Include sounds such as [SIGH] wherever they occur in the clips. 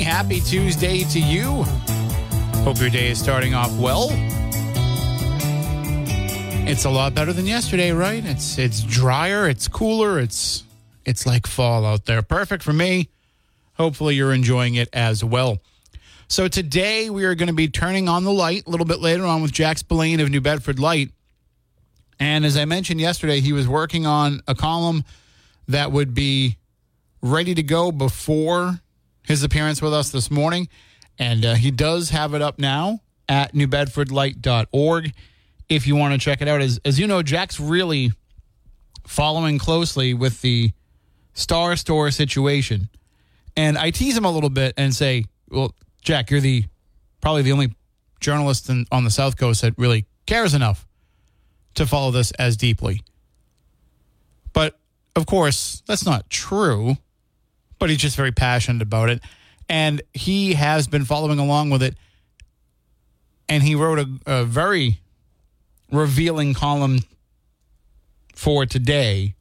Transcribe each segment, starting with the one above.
Happy Tuesday to you. Hope your day is starting off well. It's a lot better than yesterday, right? It's it's drier, it's cooler, it's it's like fall out there. Perfect for me. Hopefully you're enjoying it as well. So today we are going to be turning on the light a little bit later on with Jack Spillane of New Bedford Light. And as I mentioned yesterday, he was working on a column that would be ready to go before his appearance with us this morning. And uh, he does have it up now at newbedfordlight.org if you want to check it out. As, as you know, Jack's really following closely with the Star Store situation. And I tease him a little bit and say, well, Jack, you're the probably the only journalist in, on the South Coast that really cares enough to follow this as deeply. But of course, that's not true but he's just very passionate about it. And he has been following along with it. And he wrote a, a very revealing column for today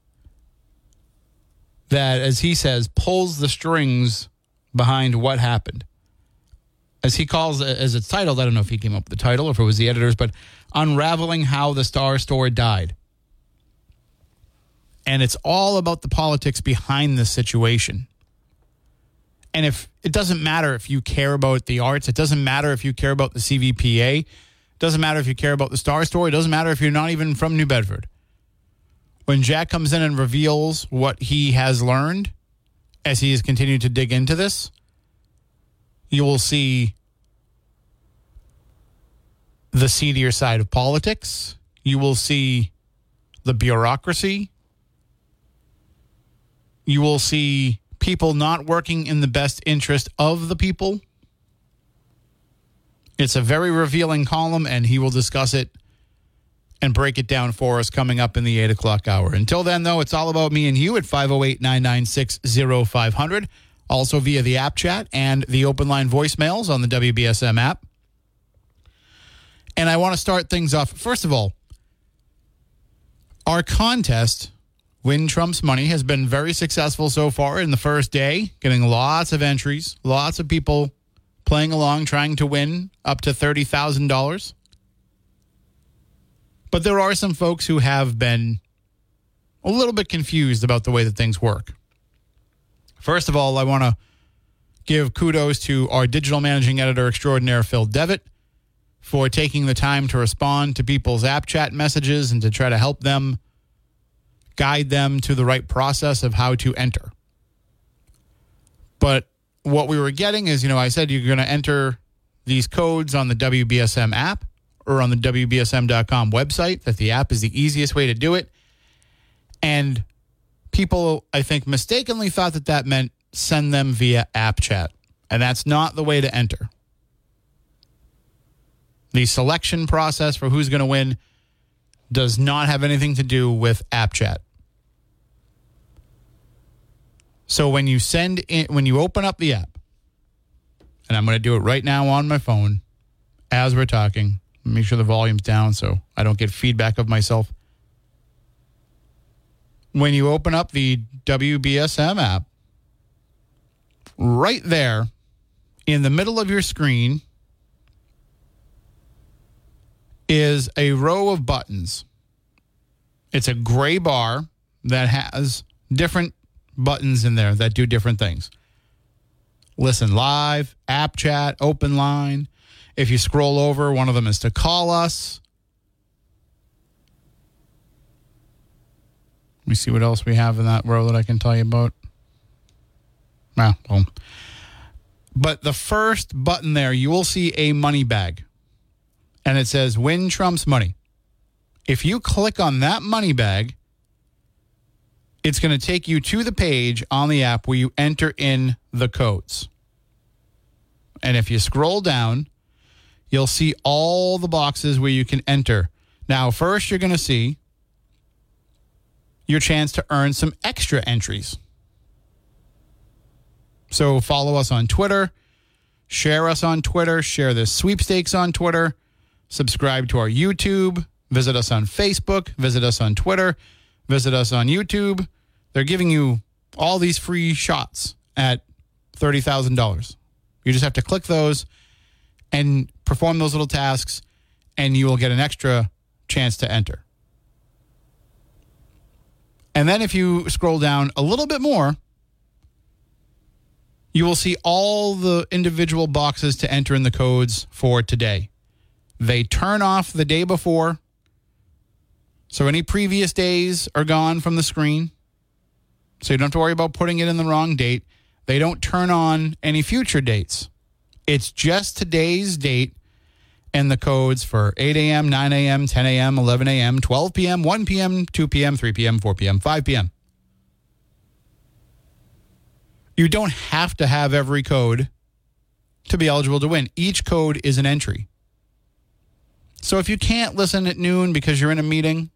that, as he says, pulls the strings behind what happened. As he calls as it's titled, I don't know if he came up with the title or if it was the editors, but Unraveling How the Star Store Died. And it's all about the politics behind this situation. And if it doesn't matter if you care about the arts, it doesn't matter if you care about the CVPA, it doesn't matter if you care about the Star Store, it doesn't matter if you're not even from New Bedford. When Jack comes in and reveals what he has learned as he has continued to dig into this, you will see the seedier side of politics. You will see the bureaucracy. You will see people not working in the best interest of the people. It's a very revealing column, and he will discuss it and break it down for us coming up in the 8 o'clock hour. Until then, though, it's all about me and you at 508 996 0500. Also via the app chat and the open line voicemails on the WBSM app. And I want to start things off. First of all, our contest Win Trump's Money has been very successful so far in the first day, getting lots of entries, lots of people playing along, trying to win up to $30,000. But there are some folks who have been a little bit confused about the way that things work. First of all, I want to give kudos to our digital managing editor extraordinaire, Phil Devitt, for taking the time to respond to people's app chat messages and to try to help them guide them to the right process of how to enter. But what we were getting is, you know, I said you're going to enter these codes on the WBSM app or on the WBSM.com website, that the app is the easiest way to do it. And people, I think, mistakenly thought that that meant send them via app chat. And that's not the way to enter. The selection process for who's going to win does not have anything to do with app chat. So when you send in, when you open up the app, and I'm going to do it right now on my phone as we're talking, make sure the volume's down so I don't get feedback of myself. When you open up the WBSM app, right there in the middle of your screen is a row of buttons. It's a gray bar that has different buttons in there that do different things. Listen live, app chat, open line. If you scroll over, one of them is to call us. Let me see what else we have in that row that I can tell you about. Ah, well. But the first button there, you will see a money bag. And it says win Trump's money. If you click on that money bag, it's going to take you to the page on the app where you enter in the codes. And if you scroll down, you'll see all the boxes where you can enter. Now, first, you're going to see your chance to earn some extra entries. So, follow us on Twitter, share us on Twitter, share the sweepstakes on Twitter, subscribe to our YouTube, visit us on Facebook, visit us on Twitter, visit us on YouTube. They're giving you all these free shots at $30,000. You just have to click those and perform those little tasks, and you will get an extra chance to enter. And then if you scroll down a little bit more, you will see all the individual boxes to enter in the codes for today. They turn off the day before. So any previous days are gone from the screen. So you don't have to worry about putting it in the wrong date. They don't turn on any future dates. It's just today's date and the codes for 8 a.m., 9 a.m., 10 a.m., 11 a.m., 12 p.m., 1 p.m., 2 p.m., 3 p.m., 4 p.m., 5 p.m. You don't have to have every code to be eligible to win. Each code is an entry. So if you can't listen at noon because you're in a meeting,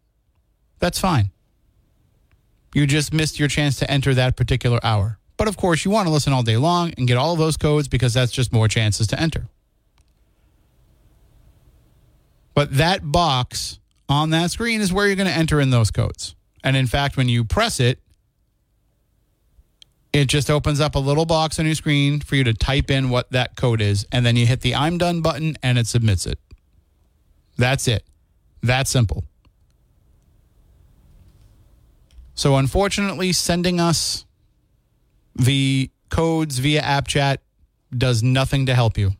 that's fine. You just missed your chance to enter that particular hour. But of course, you want to listen all day long and get all of those codes because that's just more chances to enter. But that box on that screen is where you're going to enter in those codes. And in fact, when you press it, it just opens up a little box on your screen for you to type in what that code is. And then you hit the I'm done button and it submits it. That's it. That simple. So, unfortunately, sending us the codes via app chat does nothing to help you.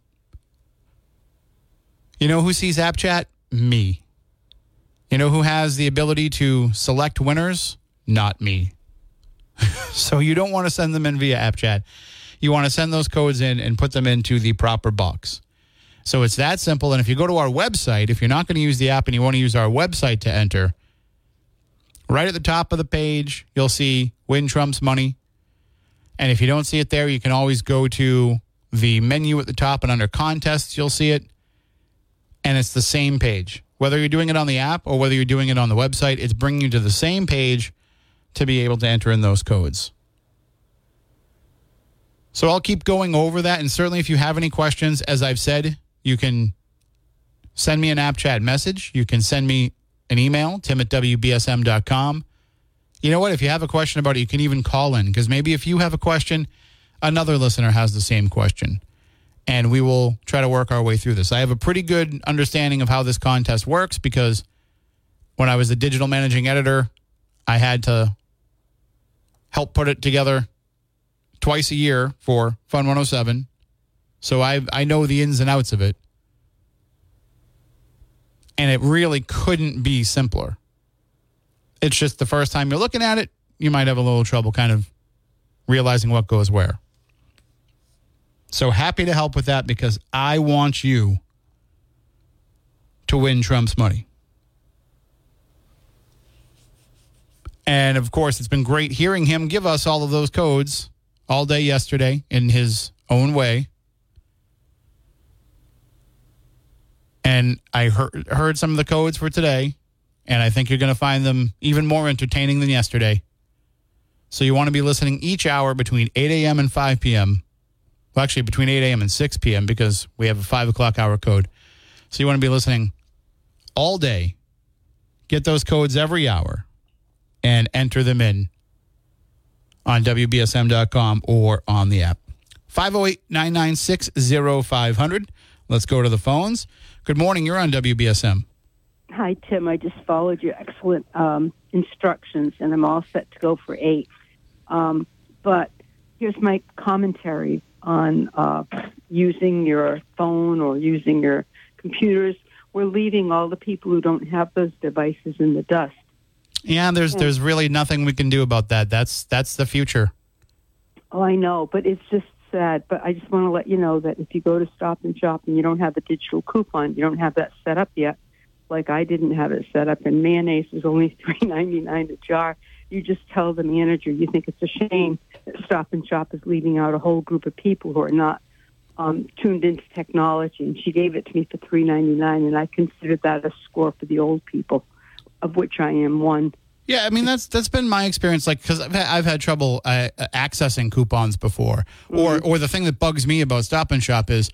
You know who sees app chat? Me. You know who has the ability to select winners? Not me. [LAUGHS] so you don't want to send them in via app chat. You want to send those codes in and put them into the proper box. So it's that simple. And if you go to our website, if you're not going to use the app and you want to use our website to enter, right at the top of the page, you'll see Win Trump's Money. And if you don't see it there, you can always go to the menu at the top and under contests, you'll see it. And it's the same page. Whether you're doing it on the app or whether you're doing it on the website, it's bringing you to the same page to be able to enter in those codes. So I'll keep going over that. And certainly, if you have any questions, as I've said, you can send me an app chat message. You can send me an email, tim at WBSM.com. You know what? If you have a question about it, you can even call in because maybe if you have a question, another listener has the same question. And we will try to work our way through this. I have a pretty good understanding of how this contest works because when I was the digital managing editor, I had to help put it together twice a year for Fun 107. So I I know the ins and outs of it. And it really couldn't be simpler. It's just the first time you're looking at it, you might have a little trouble kind of realizing what goes where. So happy to help with that because I want you to win Trump's money. And of course, it's been great hearing him give us all of those codes all day yesterday in his own way. And I heard, heard some of the codes for today, and I think you're going to find them even more entertaining than yesterday. So you want to be listening each hour between 8 a.m. and 5 p.m. Well, actually, between 8 a.m. and 6 p.m. because we have a 5 o'clock hour code. So you want to be listening all day. Get those codes every hour and enter them in on WBSM.com or on the app. 508 996 0500. Let's go to the phones. Good morning. You're on WBSM. Hi, Tim. I just followed your excellent um, instructions, and I'm all set to go for eight. Um, but here's my commentary on uh, using your phone or using your computers. We're leaving all the people who don't have those devices in the dust. Yeah, there's there's really nothing we can do about that. That's that's the future. Oh, I know, but it's just sad, but I just want to let you know that if you go to Stop and Shop and you don't have the digital coupon, you don't have that set up yet, like I didn't have it set up, and mayonnaise is only [LAUGHS] three ninety nine a jar. You just tell the manager you think it's a shame that Stop and Shop is leaving out a whole group of people who are not um, tuned into technology, and she gave it to me for three ninety nine, and I considered that a score for the old people, of which I am one. Yeah, I mean that's that's been my experience. Like, because I've had, I've had trouble uh, accessing coupons before, or mm-hmm. or the thing that bugs me about Stop and Shop is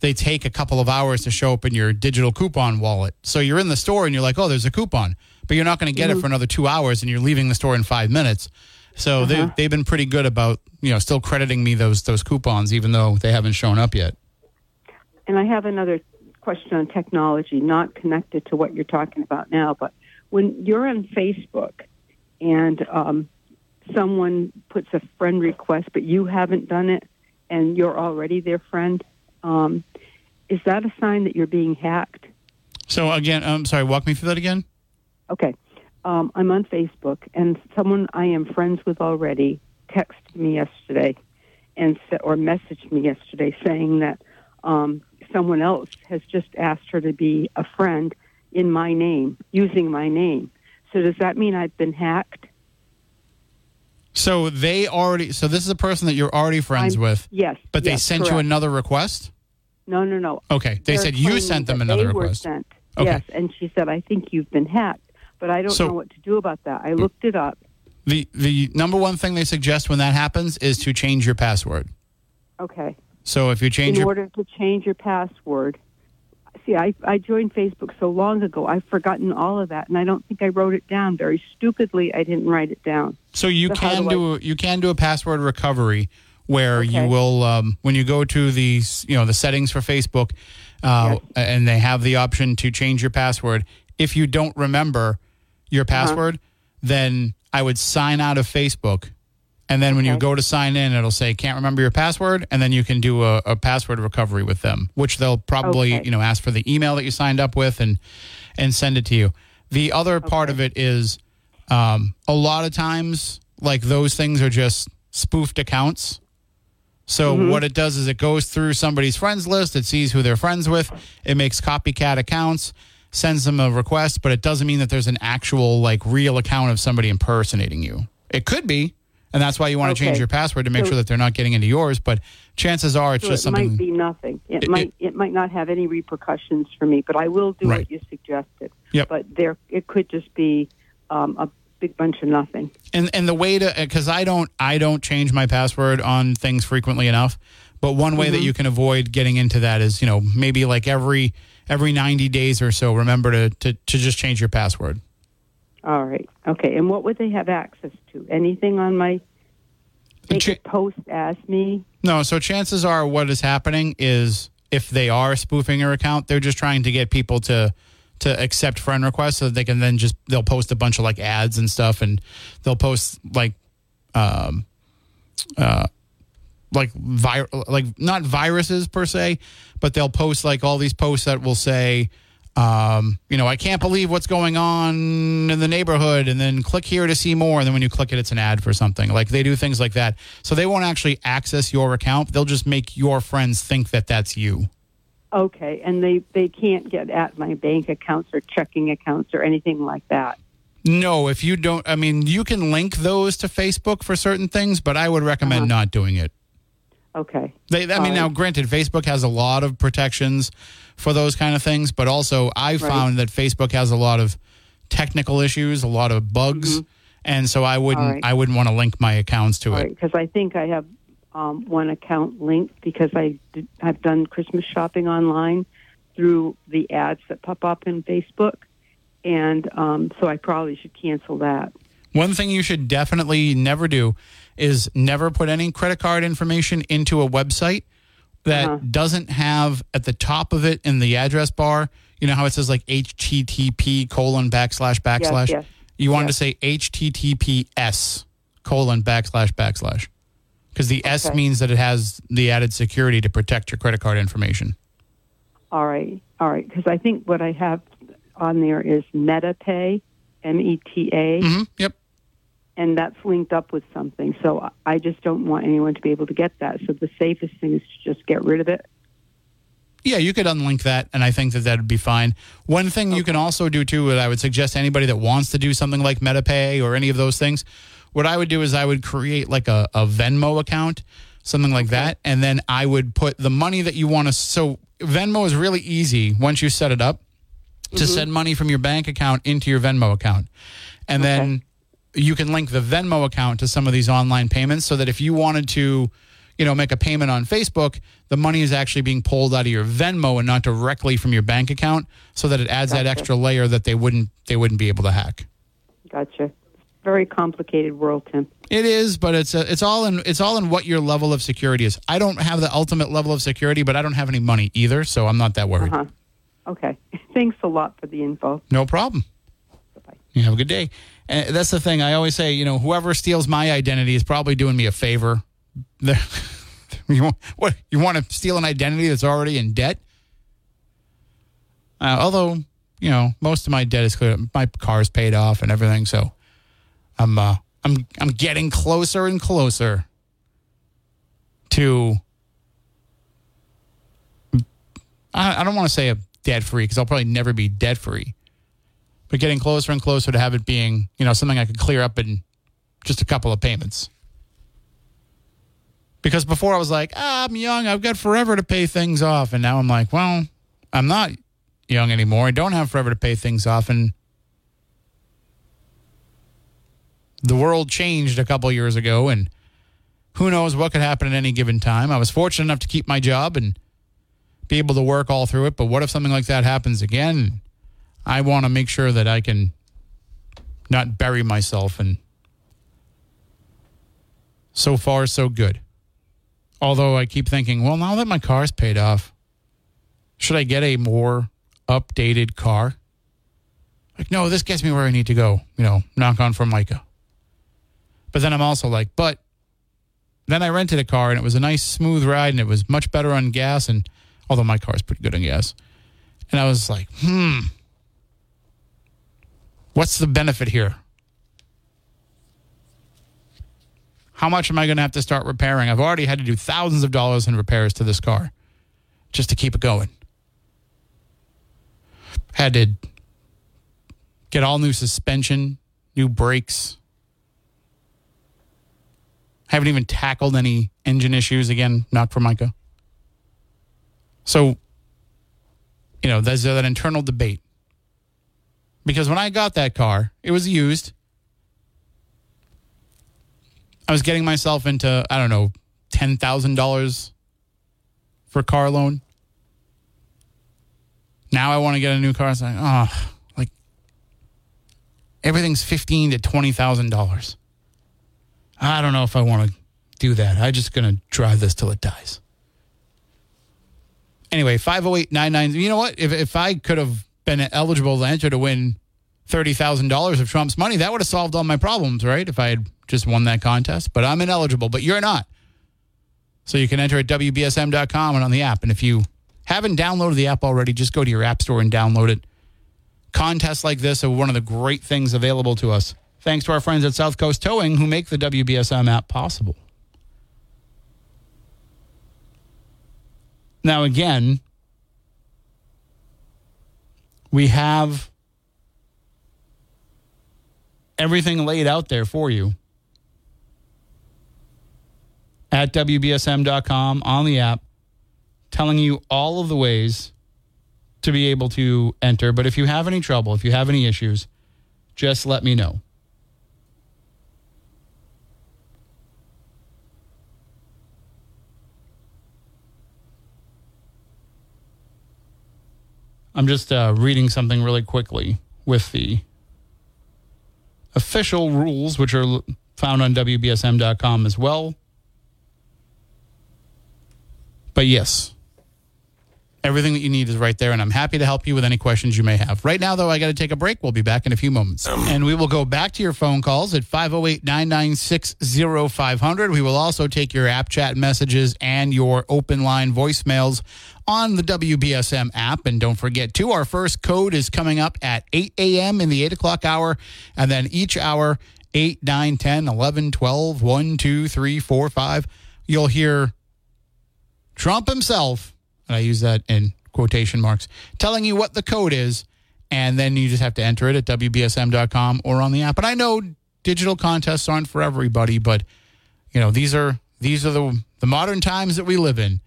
they take a couple of hours to show up in your digital coupon wallet. So you're in the store and you're like, oh, there's a coupon, but you're not going to get it mm-hmm. for another two hours, and you're leaving the store in five minutes. So they uh-huh. they've been pretty good about you know still crediting me those those coupons even though they haven't shown up yet. And I have another question on technology, not connected to what you're talking about now, but when you're on Facebook and um, someone puts a friend request, but you haven't done it, and you're already their friend, um, is that a sign that you're being hacked? So again, I'm sorry. Walk me through that again. Okay. Um, I'm on Facebook, and someone I am friends with already texted me yesterday, and or messaged me yesterday saying that um, someone else has just asked her to be a friend in my name, using my name. So does that mean I've been hacked? So they already. So this is a person that you're already friends I'm- with, Yes. but they yes, sent you another request. No, no, no. Okay, they They're said you sent them another they request. Sent. Okay. Yes, and she said, "I think you've been hacked," but I don't So- know what to do about that. I mm. looked it up. The the number one thing they suggest when that happens is to change your password. Okay. So if you change in your order to change your password. See, I, I joined Facebook so long ago. I've forgotten all of that, and I don't think I wrote it down. Very stupidly, I didn't write it down. So you So can do do, you can do a password recovery where you will um, when you go to the you know the settings for Facebook, uh, and they have the option to change your password. If you don't remember your Uh-huh. password, then I would sign out of Facebook, and then when you go to sign in, it'll say can't remember your password, and then you can do a, a password recovery with them, which they'll probably Okay. you know ask for the email that you signed up with and and send it to you. The other part of it is um, a lot of times like those things are just spoofed accounts. So what it does is it goes through somebody's friends list it sees who they're friends with it makes copycat accounts sends them a request but it doesn't mean that there's an actual like real account of somebody impersonating you. It could be and that's why you want to change your password to make So- sure that they're not getting into yours but chances are it's So just it something might be nothing. It, It- might it might not have any repercussions for me, but I will do Right. what you suggested. Yep. But there, it could just be um, a big bunch of nothing. and and the way to because I don't I don't change my password on things frequently enough. But one way that you can avoid getting into that is you know maybe like every every ninety days or so remember to to, to just change your password. All right. Okay. And what would they have access to? Anything on my? They Cha- could post ask me. No, so chances are what is happening is if they are spoofing your account, they're just trying to get people to to accept friend requests so that they can then just they'll post a bunch of like ads and stuff and they'll post like um uh like vi- like not viruses per se, but they'll post like all these posts that will say um, you know, I can't believe what's going on in the neighborhood, and then click here to see more. And then when you click it, it's an ad for something. Like they do things like that. So they won't actually access your account. They'll just make your friends think that that's you. Okay. And they they can't get at my bank accounts or checking accounts or anything like that. No, if you don't, I mean, you can link those to Facebook for certain things, but I would recommend not doing it. Okay. They, I All mean, now granted, Facebook has a lot of protections for those kind of things, but also I found that Facebook has a lot of technical issues, a lot of bugs, and so I wouldn't, Mm-hmm. right. I wouldn't want to link my accounts to All it. right. Because I think I have um, one account linked because I did, I've done Christmas shopping online through the ads that pop up in Facebook, and um, so I probably should cancel that. One thing you should definitely never do is never put any credit card information into a website that Uh-huh. doesn't have at the top of it in the address bar. You know how it says like HTTP colon backslash backslash. yes. You want Yes. to say HTTPS colon backslash backslash because the S means that it has the added security to protect your credit card information. All right, all right. Because I think what I have on there is MetaPay, M E T A. hmm Yep. And that's linked up with something. So I just don't want anyone to be able to get that. So the safest thing is to just get rid of it. Yeah, you could unlink that, and I think that that would be fine. One thing you can also do too, that I would suggest anybody that wants to do something like MetaPay or any of those things, what I would do is I would create like a, a Venmo account, something like that, and then I would put the money that you want to. So Venmo is really easy once you set it up to mm-hmm. send money from your bank account into your Venmo account, and then you can link the Venmo account to some of these online payments, so that if you wanted to you know, make a payment on Facebook, the money is actually being pulled out of your Venmo and not directly from your bank account, so that it adds that extra layer that they wouldn't they wouldn't be able to hack. Gotcha. Very complicated world, Tim. It is, but it's a, it's all in it's all in what your level of security is. I don't have the ultimate level of security, but I don't have any money either, so I'm not that worried. Uh-huh. Okay. [LAUGHS] Thanks a lot for the info. No problem. Bye-bye. You have a good day. And that's the thing. I always say, you know, whoever steals my identity is probably doing me a favor. [LAUGHS] You want, what you want to steal an identity that's already in debt? Uh, although, you know, most of my debt is clear. My car's paid off and everything, so I'm uh, I'm I'm getting closer and closer to. I, I don't want to say a debt free because I'll probably never be debt free but getting closer and closer to have it being, you know, something I could clear up in just a couple of payments. Because before I was like, ah, I'm young, I've got forever to pay things off. And now I'm like, well, I'm not young anymore. I don't have forever to pay things off. And the world changed a couple years ago, and who knows what could happen at any given time. I was fortunate enough to keep my job and be able to work all through it. But what if something like that happens again? I want to make sure that I can not bury myself and so far so good. Although I keep thinking, well, now that my car's paid off, should I get a more updated car? Like, no, this gets me where I need to go, you know, knock on Formica. But then I'm also like, but then I rented a car and it was a nice smooth ride and it was much better on gas and although my car's pretty good on gas. And I was like, hmm, What's the benefit here? How much am I going to have to start repairing? I've already had to do thousands of dollars in repairs to this car just to keep it going. Had to get all new suspension, new brakes. Haven't even tackled any engine issues again, not Formica. So, you know, there's that internal debate because when I got that car, it was used. I was getting myself into, I don't know, $10,000 for car loan. Now I want to get a new car. It's like, oh, like everything's fifteen to $20,000. I don't know if I want to do that. I'm just to drive this till it dies. Anyway, 50899. You know what? If, if I could have been eligible to enter to win $30,000 of Trump's money, that would have solved all my problems, right? If I had just won that contest. But I'm ineligible, but you're not. So you can enter at WBSM.com and on the app. And if you haven't downloaded the app already, just go to your app store and download it. Contests like this are one of the great things available to us. Thanks to our friends at South Coast Towing who make the WBSM app possible. Now, again, we have everything laid out there for you at WBSM.com on the app, telling you all of the ways to be able to enter. But if you have any trouble, if you have any issues, just let me know. I'm just uh, reading something really quickly with the official rules, which are found on WBSM.com as well. But yes, everything that you need is right there, and I'm happy to help you with any questions you may have. Right now, though, I got to take a break. We'll be back in a few moments. Um. and we will go back to your phone calls at 508 996 0500. We will also take your app chat messages and your open line voicemails on the WBSM app. And don't forget, too, our first code is coming up at 8 a.m. in the 8 o'clock hour, and then each hour 8, 9, 10, 11, 12, 1, 2, 3, 4, 5, you'll hear Trump himself, and I use that in quotation marks, telling you what the code is. And then you just have to enter it at WBSM.com or on the app. And I know digital contests aren't for everybody, but you know these are these are the the modern times that we live in,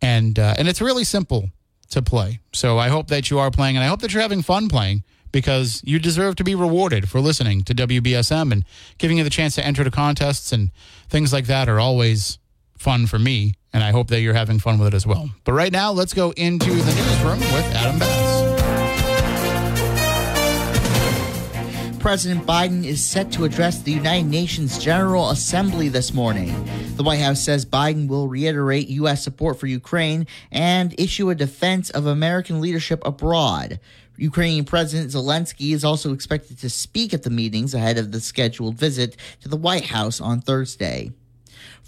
and uh, and it's really simple to play. So I hope that you are playing, and I hope that you're having fun playing because you deserve to be rewarded for listening to WBSM and giving you the chance to enter the contests and things like that are always fun for me, and I hope that you're having fun with it as well. But right now, let's go into the newsroom with Adam Bass. President Biden is set to address the United Nations General Assembly this morning. The White House says Biden will reiterate U.S. support for Ukraine and issue a defense of American leadership abroad. Ukrainian President Zelensky is also expected to speak at the meetings ahead of the scheduled visit to the White House on Thursday.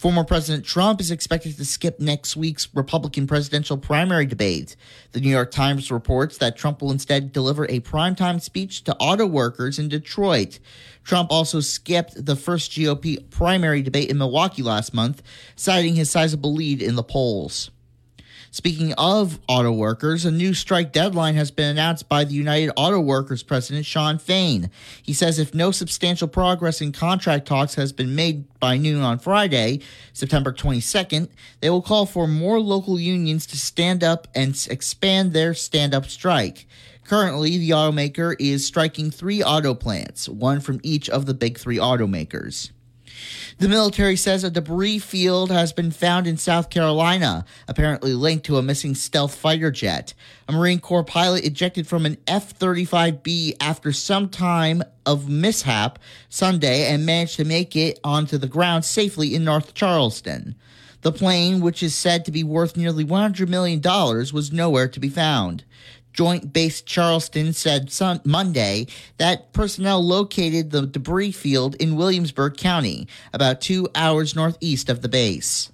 Former President Trump is expected to skip next week's Republican presidential primary debate. The New York Times reports that Trump will instead deliver a primetime speech to auto workers in Detroit. Trump also skipped the first GOP primary debate in Milwaukee last month, citing his sizable lead in the polls. Speaking of auto workers, a new strike deadline has been announced by the United Auto Workers president, Shawn Fain. He says if no substantial progress in contract talks has been made by noon on Friday, September 22nd, they will call for more local unions to stand up and expand their stand up strike. Currently, the automaker is striking three auto plants, one from each of the big three automakers. The military says a debris field has been found in South Carolina, apparently linked to a missing stealth fighter jet. A Marine Corps pilot ejected from an F 35B after some time of mishap Sunday and managed to make it onto the ground safely in North Charleston. The plane, which is said to be worth nearly $100 million, was nowhere to be found. Joint Base Charleston said sun- Monday that personnel located the debris field in Williamsburg County, about two hours northeast of the base.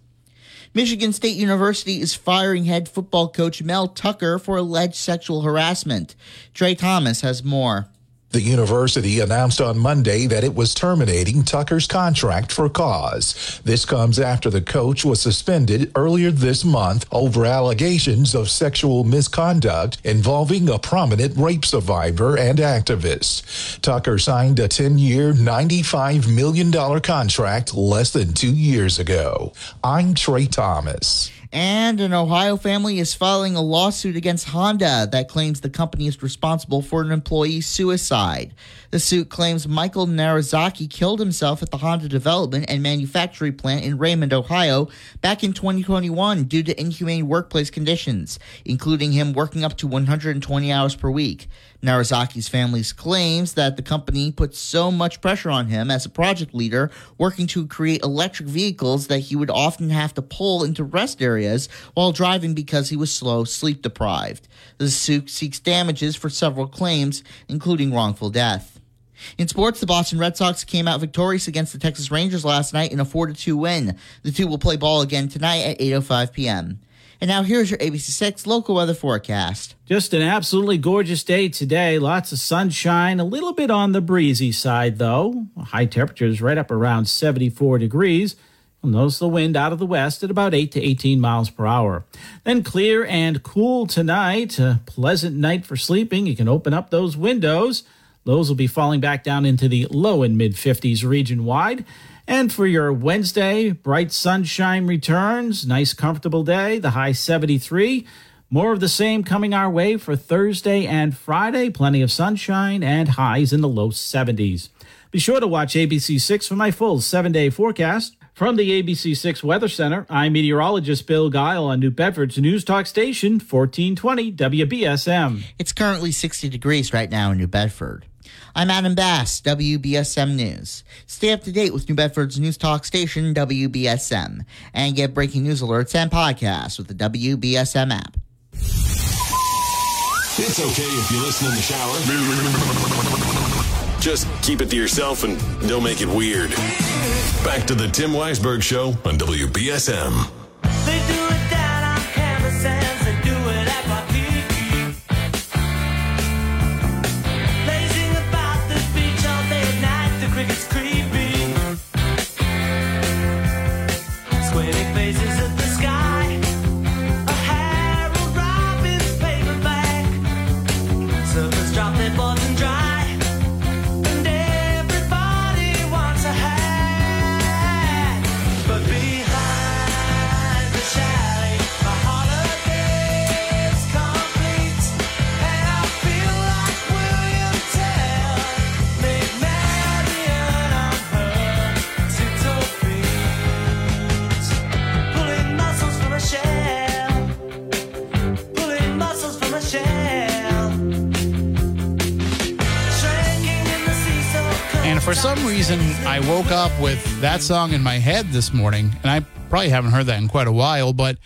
Michigan State University is firing head football coach Mel Tucker for alleged sexual harassment. Trey Thomas has more. The university announced on Monday that it was terminating Tucker's contract for cause. This comes after the coach was suspended earlier this month over allegations of sexual misconduct involving a prominent rape survivor and activist. Tucker signed a 10 year, $95 million contract less than two years ago. I'm Trey Thomas. And an Ohio family is filing a lawsuit against Honda that claims the company is responsible for an employee's suicide. The suit claims Michael Narazaki killed himself at the Honda development and manufacturing plant in Raymond, Ohio, back in 2021 due to inhumane workplace conditions, including him working up to 120 hours per week. Narazaki's family claims that the company put so much pressure on him as a project leader working to create electric vehicles that he would often have to pull into rest areas while driving because he was slow, sleep deprived. The suit seeks damages for several claims, including wrongful death. In sports, the Boston Red Sox came out victorious against the Texas Rangers last night in a 4-2 win. The two will play ball again tonight at 8:05 p.m. And now here's your ABC6 local weather forecast. Just an absolutely gorgeous day today. Lots of sunshine, a little bit on the breezy side though. High temperatures right up around 74 degrees. You'll notice the wind out of the west at about 8 to 18 miles per hour. Then clear and cool tonight. A pleasant night for sleeping. You can open up those windows. Lows will be falling back down into the low and mid 50s region wide. And for your Wednesday, bright sunshine returns. Nice, comfortable day. The high 73. More of the same coming our way for Thursday and Friday. Plenty of sunshine and highs in the low 70s. Be sure to watch ABC6 for my full seven day forecast. From the ABC6 Weather Center, I'm meteorologist Bill Gile on New Bedford's News Talk Station, 1420 WBSM. It's currently 60 degrees right now in New Bedford. I'm Adam Bass, WBSM News. Stay up to date with New Bedford's news talk station, WBSM, and get breaking news alerts and podcasts with the WBSM app. It's okay if you listen in the shower. Just keep it to yourself and don't make it weird. Back to the Tim Weisberg Show on WBSM. That song in my head this morning, and I probably haven't heard that in quite a while, but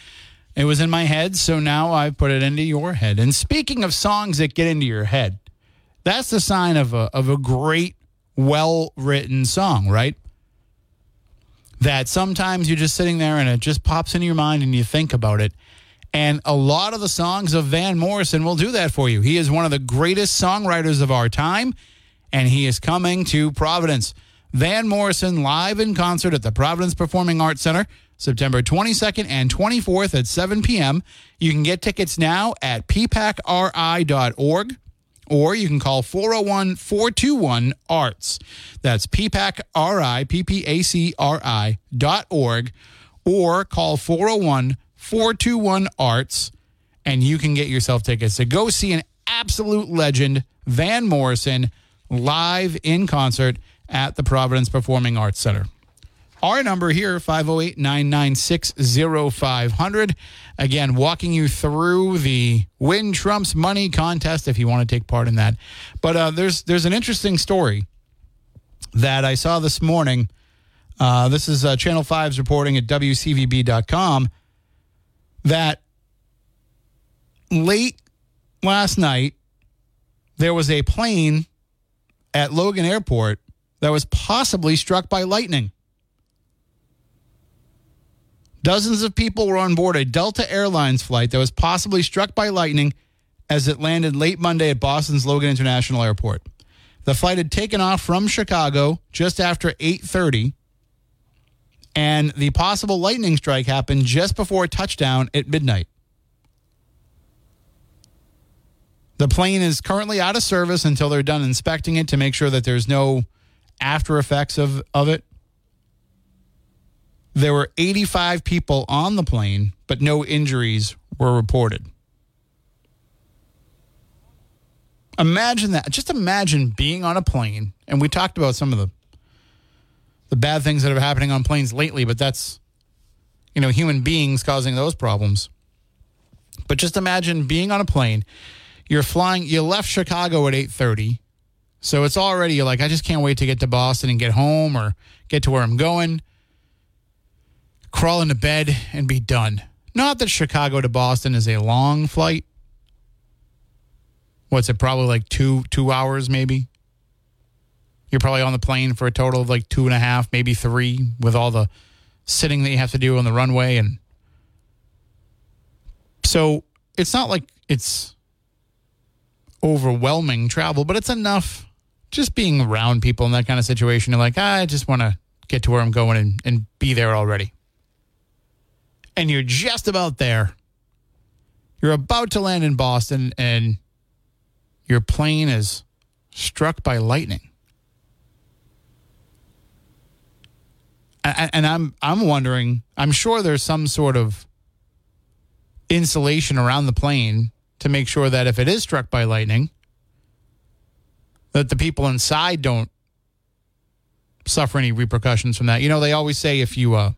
it was in my head, so now I put it into your head. And speaking of songs that get into your head, that's the sign of a of a great, well written song, right? That sometimes you're just sitting there and it just pops into your mind and you think about it. And a lot of the songs of Van Morrison will do that for you. He is one of the greatest songwriters of our time, and he is coming to Providence. Van Morrison live in concert at the Providence Performing Arts Center, September 22nd and 24th at 7 p.m. You can get tickets now at ppacri.org or you can call 401 421 ARTS. That's ppacri, P-P-A-C-R-I dot org, or call 401 421 ARTS, and you can get yourself tickets to go see an absolute legend, Van Morrison, live in concert at the Providence Performing Arts Center. Our number here, 508 996 0500. Again, walking you through the Win Trump's Money contest if you want to take part in that. But uh, there's there's an interesting story that I saw this morning. Uh, this is uh, Channel 5's reporting at WCVB.com that late last night, there was a plane at Logan Airport that was possibly struck by lightning. Dozens of people were on board a Delta Airlines flight that was possibly struck by lightning as it landed late Monday at Boston's Logan International Airport. The flight had taken off from Chicago just after 8:30 and the possible lightning strike happened just before touchdown at midnight. The plane is currently out of service until they're done inspecting it to make sure that there's no after effects of, of it. There were 85 people on the plane, but no injuries were reported. Imagine that. Just imagine being on a plane, and we talked about some of the the bad things that are happening on planes lately, but that's you know, human beings causing those problems. But just imagine being on a plane. You're flying you left Chicago at 8:30. So it's already like I just can't wait to get to Boston and get home or get to where I'm going crawl into bed and be done. Not that Chicago to Boston is a long flight. What's it? Probably like two two hours, maybe. You're probably on the plane for a total of like two and a half, maybe three, with all the sitting that you have to do on the runway, and so it's not like it's overwhelming travel, but it's enough. Just being around people in that kind of situation, you're like, ah, I just want to get to where I'm going and, and be there already and you're just about there. You're about to land in Boston, and your plane is struck by lightning. And, and I'm I'm wondering. I'm sure there's some sort of insulation around the plane to make sure that if it is struck by lightning, that the people inside don't suffer any repercussions from that. You know, they always say if you uh,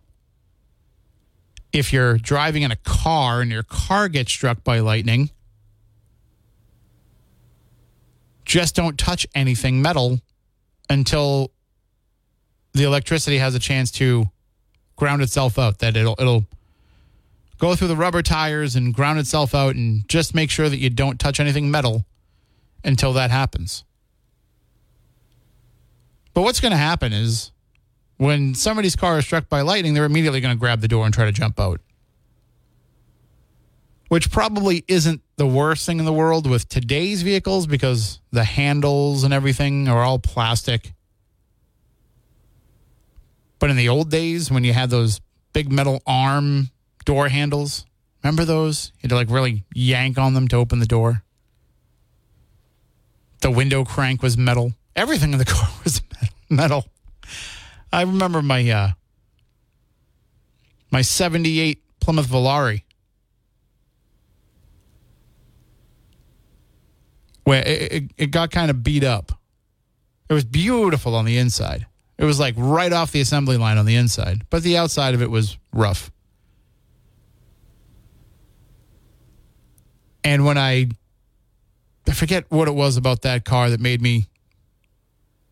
if you're driving in a car and your car gets struck by lightning, just don't touch anything metal until the electricity has a chance to ground itself out. That it'll it'll go through the rubber tires and ground itself out, and just make sure that you don't touch anything metal until that happens. But what's going to happen is when somebody's car is struck by lightning, they're immediately going to grab the door and try to jump out. Which probably isn't the worst thing in the world with today's vehicles because the handles and everything are all plastic. But in the old days, when you had those big metal arm door handles, remember those? You had to like really yank on them to open the door. The window crank was metal. Everything in the [LAUGHS] car was metal. I remember my uh, my '78 Plymouth Volare, where it, it, it got kind of beat up. It was beautiful on the inside. It was like right off the assembly line on the inside, but the outside of it was rough. And when I I forget what it was about that car that made me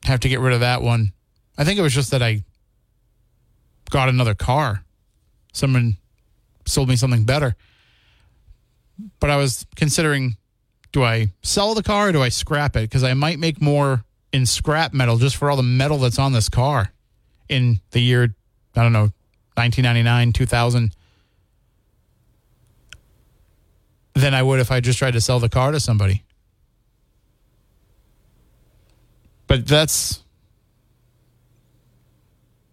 have to get rid of that one. I think it was just that I got another car. Someone sold me something better. But I was considering do I sell the car or do I scrap it? Because I might make more in scrap metal just for all the metal that's on this car in the year, I don't know, 1999, 2000, than I would if I just tried to sell the car to somebody. But that's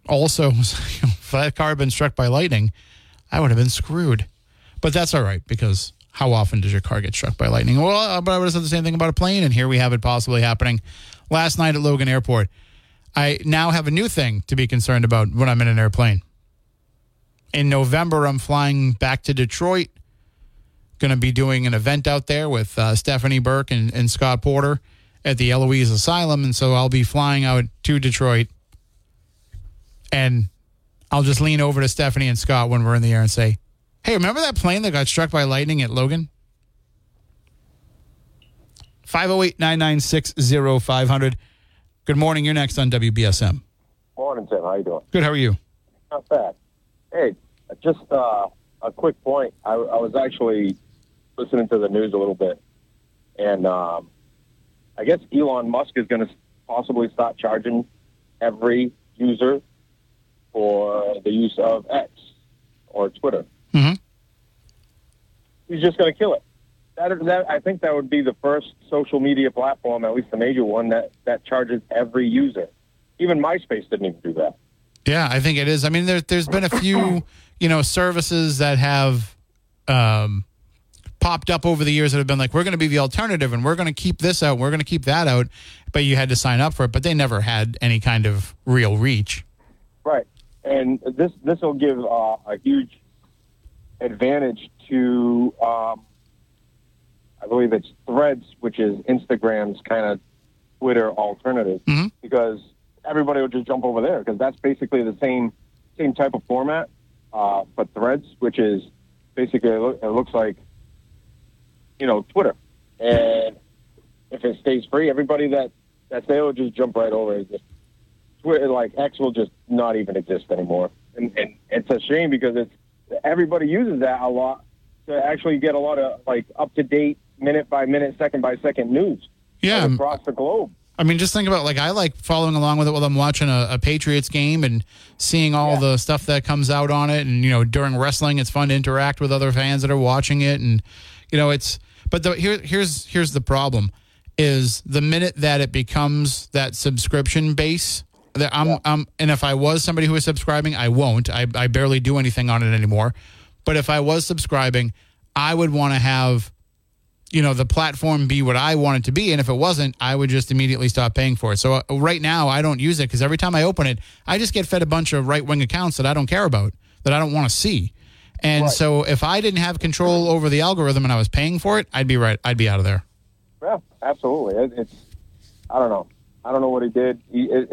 also, [LAUGHS] if that car had been struck by lightning, I would have been screwed. But that's all right because how often does your car get struck by lightning? Well, uh, but I would have said the same thing about a plane, and here we have it possibly happening last night at Logan Airport. I now have a new thing to be concerned about when I'm in an airplane. In November, I'm flying back to Detroit. Going to be doing an event out there with uh, Stephanie Burke and, and Scott Porter at the Eloise Asylum. And so I'll be flying out to Detroit. And I'll just lean over to Stephanie and Scott when we're in the air and say, Hey, remember that plane that got struck by lightning at Logan? 508 996 0500. Good morning. You're next on WBSM. Morning, Tim. How you doing? Good. How are you? Not bad. Hey, just uh, a quick point. I, I was actually listening to the news a little bit, and um, I guess Elon Musk is going to possibly start charging every user for the use of X or Twitter. Mhm. He's just going to kill it. That, that I think that would be the first social media platform, at least the major one, that, that charges every user. Even MySpace didn't even do that. Yeah, I think it is. I mean, there, there's been a few, you know, services that have um, popped up over the years that have been like, we're going to be the alternative and we're going to keep this out, we're going to keep that out, but you had to sign up for it, but they never had any kind of real reach. Right, and this this will give uh, a huge advantage to, um, I believe it's Threads, which is Instagram's kind of Twitter alternative, Mhm. because everybody will just jump over there because that's basically the same same type of format, uh, but Threads, which is basically it looks like you know Twitter, and if it stays free, everybody that that's there oh, will just jump right over it. Just Twitter, like X, will just not even exist anymore, and and it's a shame because it's everybody uses that a lot to actually get a lot of like up to date, minute by minute, second by second news Yeah, um, across the globe. I mean, just think about like I like following along with it while I'm watching a, a Patriots game and seeing all Yeah. the stuff that comes out on it. And you know, during wrestling, it's fun to interact with other fans that are watching it. And you know, it's but the, here here's here's the problem: is the minute that it becomes that subscription base. That I'm, I'm, and if I was somebody who was subscribing, I won't. I, I barely do anything on it anymore. But if I was subscribing, I would want to have you know the platform be what I want it to be, and if it wasn't, I would just immediately stop paying for it. So uh, right now, I don't use it because every time I open it, I just get fed a bunch of right wing accounts that I don't care about, that I don't want to see. And Right. so if I didn't have control over the algorithm and I was paying for it, I'd be right. I'd be out of there. Yeah, absolutely. It, it's I don't know. I don't know what he did. He it,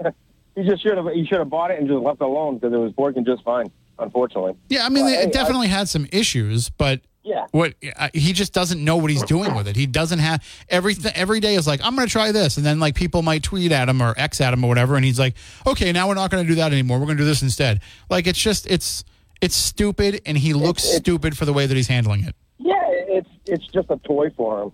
it, [LAUGHS] he just should have he should have bought it and just left it alone because it was working just fine. Unfortunately. Yeah, I mean, Well, it hey, I- definitely had some issues, but Yeah. what uh, he just doesn't know what he's doing with it. He doesn't have everything. Every day is like, I'm going to try this, and then like people might tweet at him or X at him or whatever, and he's like, okay, now we're not going to do that anymore. We're going to do this instead. Like it's just it's it's stupid, and he looks it's- stupid for the way that he's handling it. Yeah, it's it's just a toy for him.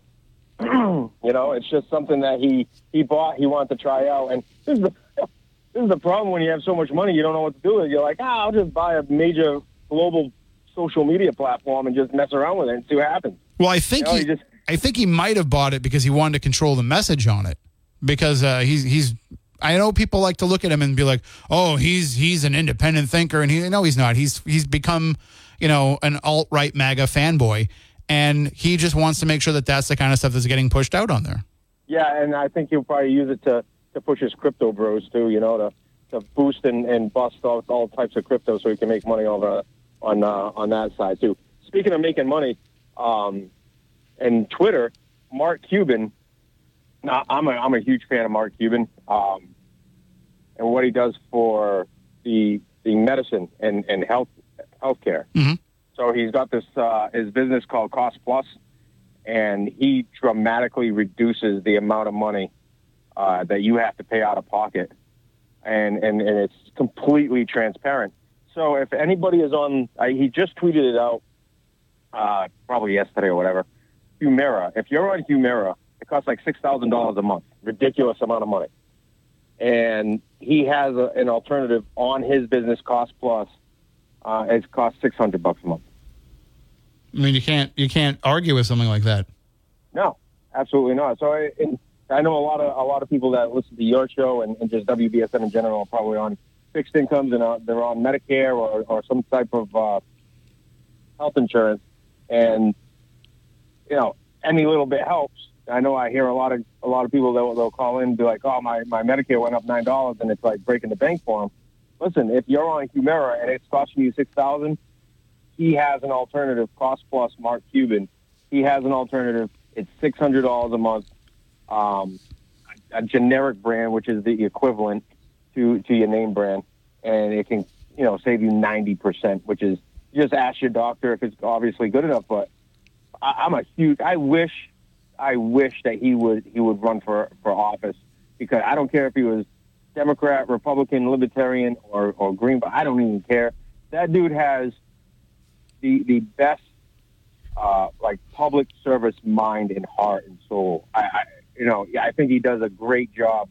[CLEARS THROAT] you know, it's just something that he he bought. He wanted to try out, and this is the [LAUGHS] this is the problem when you have so much money, you don't know what to do with it. You're like, ah, I'll just buy a major global social media platform and just mess around with it and see what happens. Well, I think You know, he, he just- I think he might have bought it because he wanted to control the message on it. Because uh, he's he's I know people like to look at him and be like, oh, he's he's an independent thinker, and he no, he's not. He's he's become you know an alt right MAGA fanboy, and he just wants to make sure that that's the kind of stuff that's getting pushed out on there. Yeah, and I think he'll probably use it to, to push his crypto bros too. You know, to to boost and, and bust all, all types of crypto so he can make money over on uh, on that side too. Speaking of making money, um, and Twitter, Mark Cuban. Now, I'm a I'm a huge fan of Mark Cuban, um, and what he does for the the medicine and and health healthcare. Mhm. So he's got this uh, his business called Cost Plus, and he dramatically reduces the amount of money uh, that you have to pay out of pocket, and and and it's completely transparent. So if anybody is on, I, he just tweeted it out uh, probably yesterday or whatever. Humira. If you're on Humira, it costs like six thousand dollars a month. Ridiculous amount of money. And he has a, an alternative on his business Cost Plus. Uh, it costs six hundred bucks a month. I mean, you can't you can't argue with something like that. No, absolutely not. So I, I know a lot of a lot of people that listen to your show and, and just WBSM in general are probably on fixed incomes and uh, they're on Medicare or, or some type of uh, health insurance, and you know any little bit helps. I know I hear a lot of a lot of people that will they'll call in and be like, "Oh, my my Medicare went up nine dollars," and it's like breaking the bank for them. Listen, if you're on Humira and it's costing you six thousand, he has an alternative. Cost Plus, Mark Cuban, he has an alternative. It's six hundred dollars a month. Um, a generic brand, which is the equivalent to to your name brand, and it can you know save you ninety percent, which is just ask your doctor if it's obviously good enough. But I, I'm a huge. I wish, I wish that he would he would run for for office because I don't care if he was Democrat, Republican, Libertarian, or or Green, but I don't even care. That dude has the the best uh, like public service mind and heart and soul. I, I you know I think he does a great job,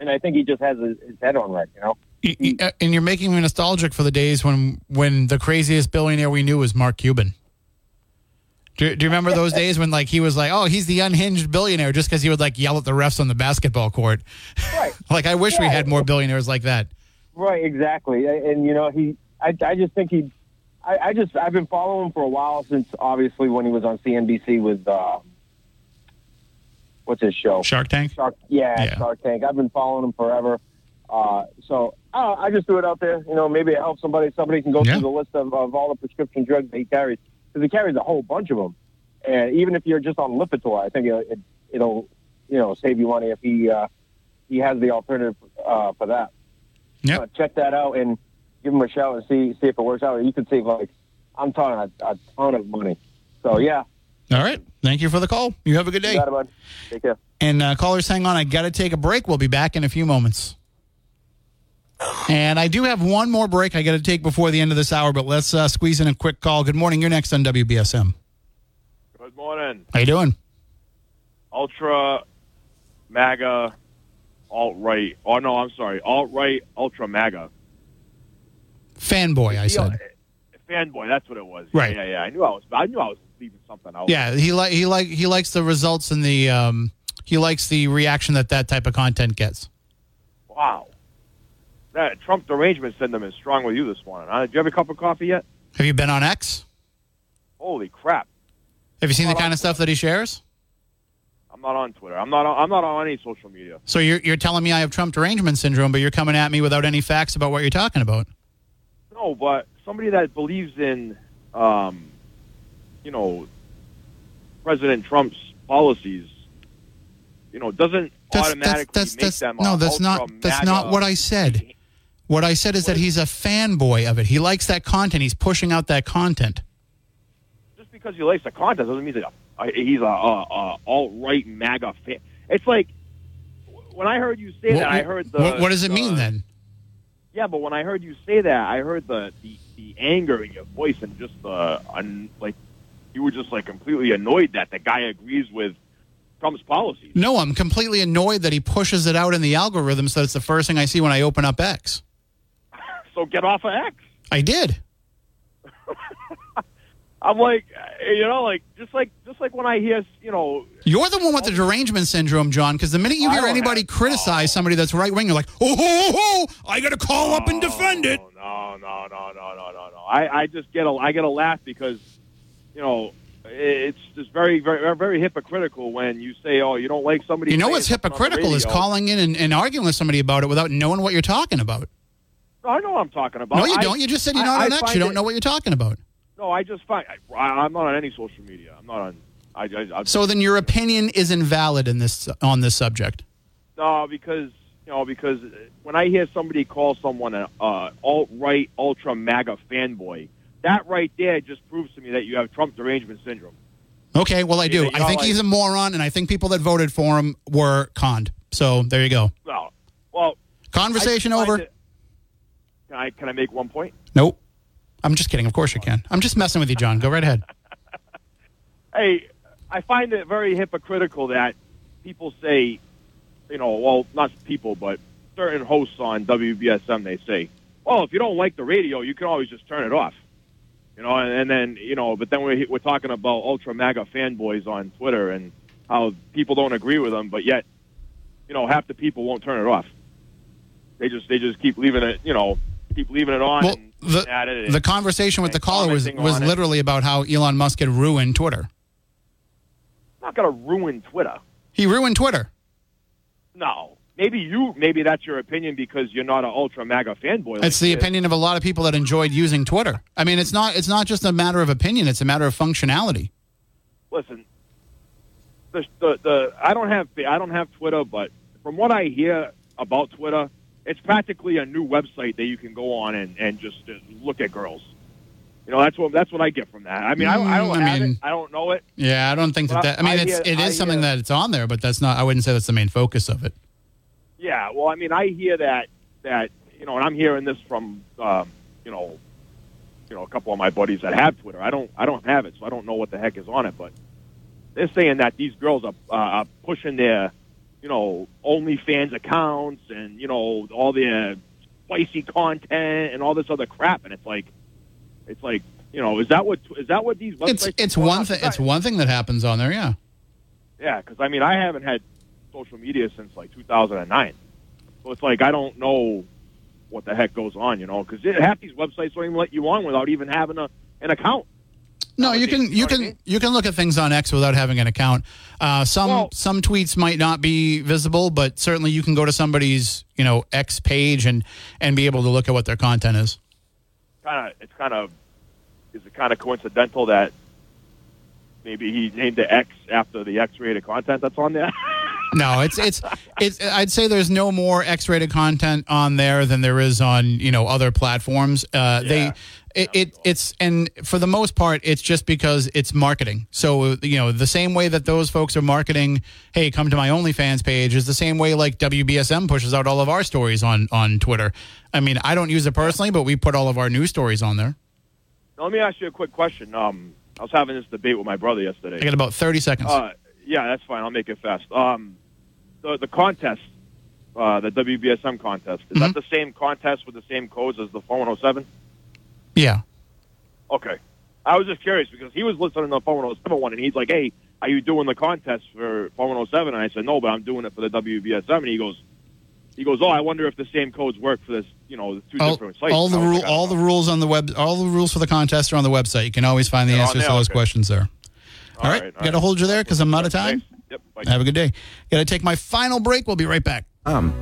and I think he just has his, his head on right. You know. Uh, And you're making me nostalgic for the days when when the craziest billionaire we knew was Mark Cuban. Do, do you remember those days when like he was like, oh, he's the unhinged billionaire just because he would like yell at the refs on the basketball court? Right. [LAUGHS] like I wish we had more billionaires like that. Right, exactly. And, and, you know, he, I, I just think he, I, I just, I've been following him for a while since obviously when he was on CNBC with, uh, what's his show? Shark Tank. Shark, yeah, Yeah. Shark Tank. I've been following him forever. Uh, so uh, I just threw it out there. You know, maybe it helps somebody. Somebody can go Yeah. through the list of, of all the prescription drugs that he carries because he carries a whole bunch of them. And even if you're just on Lipitor, I think it, it, it'll, you know, save you money if he uh, he has the alternative uh, for that. Yep. Uh, check that out and give him a shout and see see if it works out. You could save like I'm talking a, a ton of money. So yeah, All right. Thank you for the call. You have a good you day. got it, bud. Take care. And uh, callers, hang on. I got to take a break. We'll be back in a few moments. And I do have one more break I got to take before the end of this hour, but let's uh, squeeze in a quick call. Good morning. You're next on WBSM. Good morning. How you doing? Ultra MAGA alt right. Oh no, I'm sorry. Alt right, ultra MAGA. Fanboy, I said. Fanboy, that's what it was. Right. Yeah, yeah, yeah. I knew I was I knew I was leaving something out. Yeah, he like he like he likes the results and the um he likes the reaction that that type of content gets. Wow. That Trump derangement syndrome is strong with you this morning. Huh? Did you have a cup of coffee yet? Have you been on X? Holy crap. Have you seen the kind of stuff that he shares? I'm not on Twitter. I'm not on, I'm not on any social media. So you're you're telling me I have Trump derangement syndrome, but you're coming at me without any facts about what you're talking about. No, but somebody that believes in um you know President Trump's policies, you know, doesn't That's, automatically that's, make that's, them no, that's not that's not what I said. What I said is that he's a fanboy of it. He likes that content. He's pushing out that content. just because he likes the content doesn't mean that uh, he's a, a, a alt right MAGA fan. It's like when I heard you say What, that, I heard the. what, what does it the- mean then? Yeah, but when I heard you say that, I heard the the, the anger in your voice and just the un, like you were just like completely annoyed that the guy agrees with Trump's policies. No, I'm completely annoyed that he pushes it out in the algorithm so it's the first thing I see when I open up X. So get off of X. I did. [LAUGHS] I'm like, you know, like just like just like when I hear, you know, You're the one with the derangement syndrome, John, because the minute you hear anybody have- criticize somebody that's right wing, you're like, oh, ho, ho, ho, I got to call up and defend it. No, no, no, no, no, no, no. I, I just get a I get a laugh because, you know, it's just very, very, very hypocritical when you say, "Oh, you don't like somebody." You know what's something on the hypocritical is calling in and, and arguing with somebody about it without knowing what you're talking about. I know what I'm talking about. no, you I- don't. You just said you're not I on X. You don't it- know what you're talking about. No, I just find I, I'm not on any social media. I'm not on. I, I, I So then your opinion is invalid in this on this subject. No, because you know, because when I hear somebody call someone an uh, alt right ultra MAGA fanboy, that right there just proves to me that you have Trump derangement syndrome. Okay, well I do. Yeah, I think like- he's a moron, and I think people that voted for him were conned. So there you go. Well, well, Conversation over. it- can I can I make one point? Nope. I'm just kidding. Of course you can. I'm just messing with you, John. Go right ahead. [LAUGHS] Hey, I find it very hypocritical that people say, you know, well, not people, but certain hosts on WBSM, they say, well, if you don't like the radio, you can always just turn it off. You know, and, and then, you know, but then we're, we're talking about ultra MAGA fanboys on Twitter and how people don't agree with them, but yet, you know, half the people won't turn it off. They just, they just keep leaving it, you know, keep leaving it on Well, the, it. the conversation with the caller was was on it. literally about how Elon Musk had ruined Twitter. not going to ruin Twitter. He ruined Twitter. No. Maybe you, maybe that's your opinion because you're not an ultra MAGA fanboy. like It's the he opinion of a lot of people that enjoyed using Twitter. I mean, it's not it's not just a matter of opinion; it's a matter of functionality. Listen, the, the the I don't have I don't have Twitter, but from what I hear about Twitter, it's practically a new website that you can go on and and just uh, look at girls. You know, that's what that's what I get from that. I mean, I, don't- I don't Mm, I have mean- it. I don't know it. Yeah, I don't think that. That I mean, I it's hear- it is something hear- that it's on there, but that's not. I wouldn't say that's the main focus of it. Yeah, well, I mean, I hear that that you know, and I'm hearing this from um, you know, you know, a couple of my buddies that have Twitter. I don't, I don't have it, so I don't know what the heck is on it. But they're saying that these girls are, uh, are pushing their, you know, OnlyFans accounts and you know all their uh, spicy content and all this other crap, and it's like, it's like, you know, is that what is that what these websites? It's it's one thing. It's one thing that happens on there. Yeah. Yeah, because I mean, I haven't had social media since like 2009, so it's like I don't know what the heck goes on, you know, because half these websites don't even let you on without even having a an account. No, you can you you know what I can you can look at things on X without having an account. Uh, some Well- some tweets might not be visible, but certainly you can go to somebody's you know X page and and be able to look at what their content is. Kind of, it's kind of, is it kind of coincidental that maybe he named the X after the X-rated content that's on there? [LAUGHS] No, it's it's it's. I'd say there's no more X-rated content on there than there is on you know other platforms. Uh, They it, it it's and for the most part it's just because it's marketing. So you know the same way that those folks are marketing, hey, come to my OnlyFans page is the same way like WBSM pushes out all of our stories on on Twitter. I mean, I don't use it personally, but we put all of our news stories on there. now, let me ask you a quick question. Um, I was having this debate with my brother yesterday. I got about 30 seconds. Uh, yeah, that's fine. I'll make it fast. Um, the the contest, uh, the WBSM contest, is that the same contest with the same codes as the 4107? yeah. Okay. I was just curious because he was listening to the 4107 one, and he's like, "Hey, are you doing the contest for 4107?" And I said, "No, but I'm doing it for the WBSM." And he goes, "He goes, oh, I wonder if the same codes work for this, you know, the two All, different sites." all the rule, like, all the rules on the web, all the rules for the contest are on the website. You can always find the They're answers to those Okay. questions there. All right, right, all got to right. hold you there because I'm out of time. Thanks. Yep. Bye. Have a good day. Got to take my final break. We'll be right back. Um,